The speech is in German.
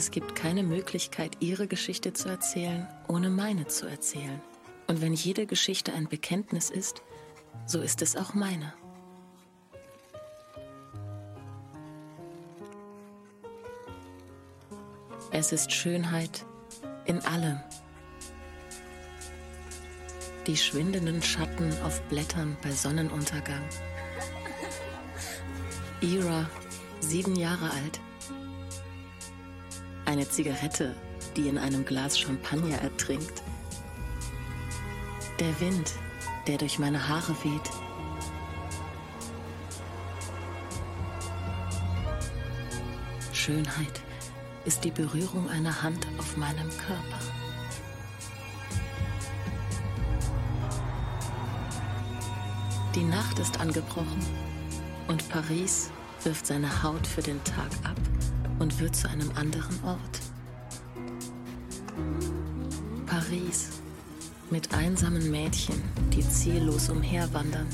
Es gibt keine Möglichkeit, ihre Geschichte zu erzählen, ohne meine zu erzählen. Und wenn jede Geschichte ein Bekenntnis ist, so ist es auch meine. Es ist Schönheit in allem. Die schwindenden Schatten auf Blättern bei Sonnenuntergang. Ira, sieben Jahre alt. Eine Zigarette, die in einem Glas Champagner ertrinkt. Der Wind, der durch meine Haare weht. Schönheit ist die Berührung einer Hand auf meinem Körper. Die Nacht ist angebrochen und Paris wirft seine Haut für den Tag ab und wird zu einem anderen Ort. Paris mit einsamen Mädchen, die ziellos umherwandern.